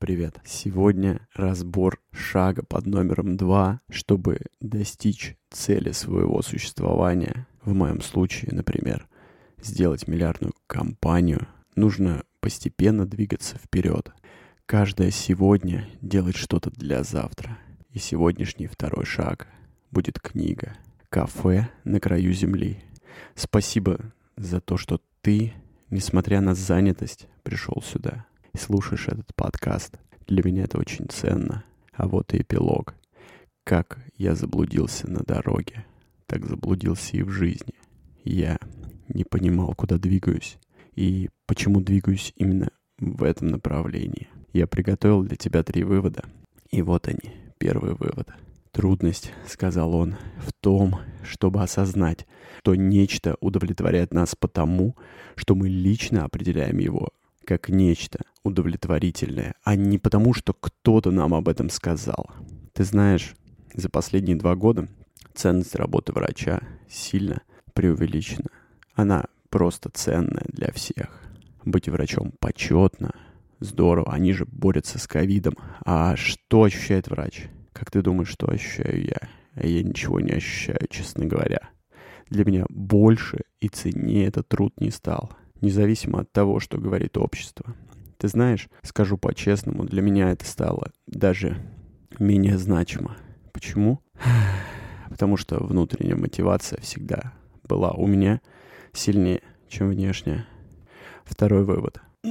Привет. Сегодня разбор шага под номером два, чтобы достичь цели своего существования. В моем случае, например, сделать миллиардную компанию, нужно постепенно двигаться вперед. Каждое сегодня делать что-то для завтра. И сегодняшний второй шаг будет книга «Кафе на краю земли». Спасибо за то, что ты, несмотря на занятость, пришел сюда и слушаешь этот подкаст. Для меня это очень ценно. А вот и эпилог. Как я заблудился на дороге, так заблудился и в жизни. Я не понимал, куда двигаюсь и почему двигаюсь именно в этом направлении. Я приготовил для тебя три вывода. И вот они, первый вывод. Трудность, сказал он, в том, чтобы осознать, что нечто удовлетворяет нас потому, что мы лично определяем его как нечто удовлетворительное, а не потому, что кто-то нам об этом сказал. Ты знаешь, за последние два года ценность работы врача сильно преувеличена. Она просто ценная для всех. Быть врачом почетно, здорово, они же борются с ковидом. А что ощущает врач? Как ты думаешь, что ощущаю я? А я ничего не ощущаю, честно говоря. Для меня больше и ценнее этот труд не стал независимо от того, что говорит общество. Ты знаешь, скажу по-честному, для меня это стало даже менее значимо. Почему? Потому что внутренняя мотивация всегда была у меня сильнее, чем внешняя. Второй вывод.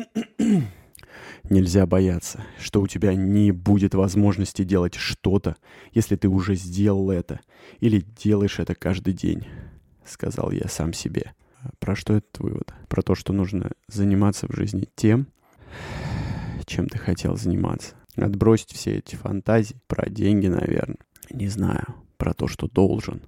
Нельзя бояться, что у тебя не будет возможности делать что-то, если ты уже сделал это или делаешь это каждый день, сказал я сам себе. Про что этот вывод? Про то, что нужно заниматься в жизни тем, чем ты хотел заниматься. Отбросить все эти фантазии про деньги, наверное. Не знаю, про то, что должен.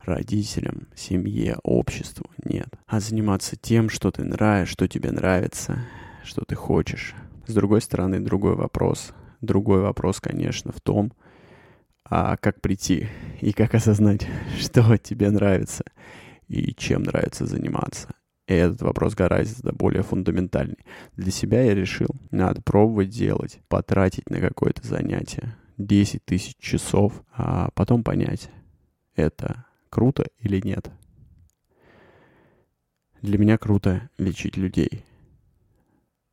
Родителям, семье, обществу. Нет. А заниматься тем, что ты нравишься, что тебе нравится, что ты хочешь. С другой стороны, другой вопрос. Другой вопрос, конечно, в том, а как прийти и как осознать, что тебе нравится и чем нравится заниматься. И этот вопрос гораздо более фундаментальный. Для себя я решил, надо пробовать делать, потратить на какое-то занятие 10 тысяч часов, а потом понять, это круто или нет. Для меня круто лечить людей.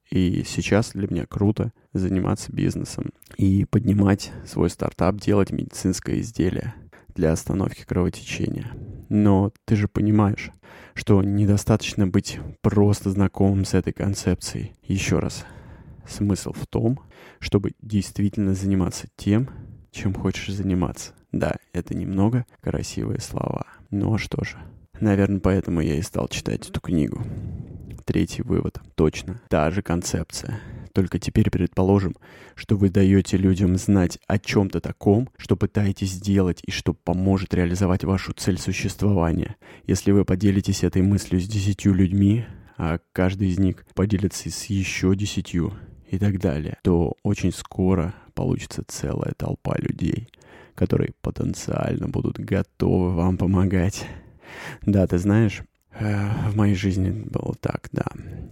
И сейчас для меня круто заниматься бизнесом и поднимать свой стартап, делать медицинское изделие для остановки кровотечения. Но ты же понимаешь, что недостаточно быть просто знакомым с этой концепцией. Еще раз, смысл в том, чтобы действительно заниматься тем, чем хочешь заниматься. Да, это немного красивые слова. Ну а что же? Наверное, поэтому я и стал читать эту книгу. Третий вывод. Точно. Та же концепция. Только теперь предположим, что вы даете людям знать о чем-то таком, что пытаетесь сделать и что поможет реализовать вашу цель существования. Если вы поделитесь этой мыслью с десятью людьми, а каждый из них поделится с еще десятью и так далее, то очень скоро получится целая толпа людей, которые потенциально будут готовы вам помогать. Да, ты знаешь, в моей жизни было так, да.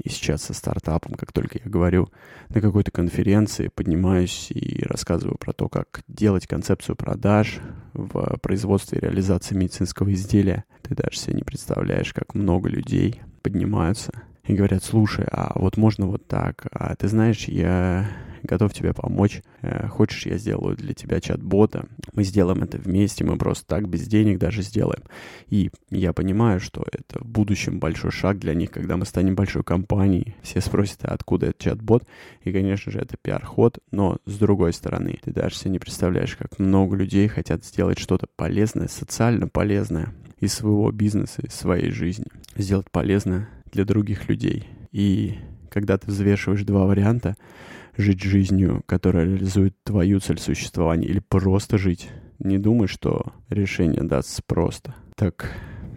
И сейчас со стартапом, как только я говорю на какой-то конференции, поднимаюсь и рассказываю про то, как делать концепцию продаж в производстве и реализации медицинского изделия, ты даже себе не представляешь, как много людей поднимаются и говорят, слушай, а вот можно вот так, а ты знаешь, я готов тебе помочь. Э, хочешь, я сделаю для тебя чат-бота. Мы сделаем это вместе, мы просто так без денег даже сделаем. И я понимаю, что это в будущем большой шаг для них, когда мы станем большой компанией. Все спросят, а откуда этот чат-бот? И, конечно же, это пиар-ход, но с другой стороны, ты даже себе не представляешь, как много людей хотят сделать что-то полезное, социально полезное из своего бизнеса, из своей жизни. Сделать полезное для других людей. И когда ты взвешиваешь два варианта, жить жизнью, которая реализует твою цель существования, или просто жить. Не думай, что решение дастся просто. Так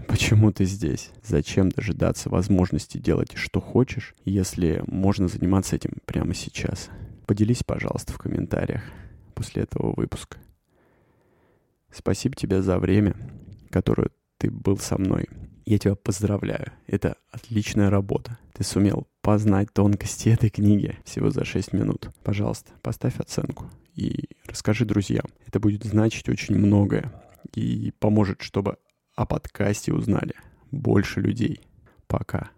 почему ты здесь? Зачем дожидаться возможности делать, что хочешь, если можно заниматься этим прямо сейчас? Поделись, пожалуйста, в комментариях после этого выпуска. Спасибо тебе за время, которое ты был со мной. Я тебя поздравляю. Это отличная работа. Ты сумел познать тонкости этой книги всего за 6 минут. Пожалуйста, поставь оценку и расскажи друзьям. Это будет значить очень многое и поможет, чтобы о подкасте узнали больше людей. Пока.